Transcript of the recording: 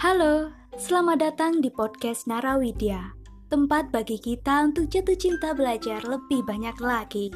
Halo, selamat datang di podcast Narawidya, tempat bagi kita untuk jatuh cinta belajar lebih banyak lagi.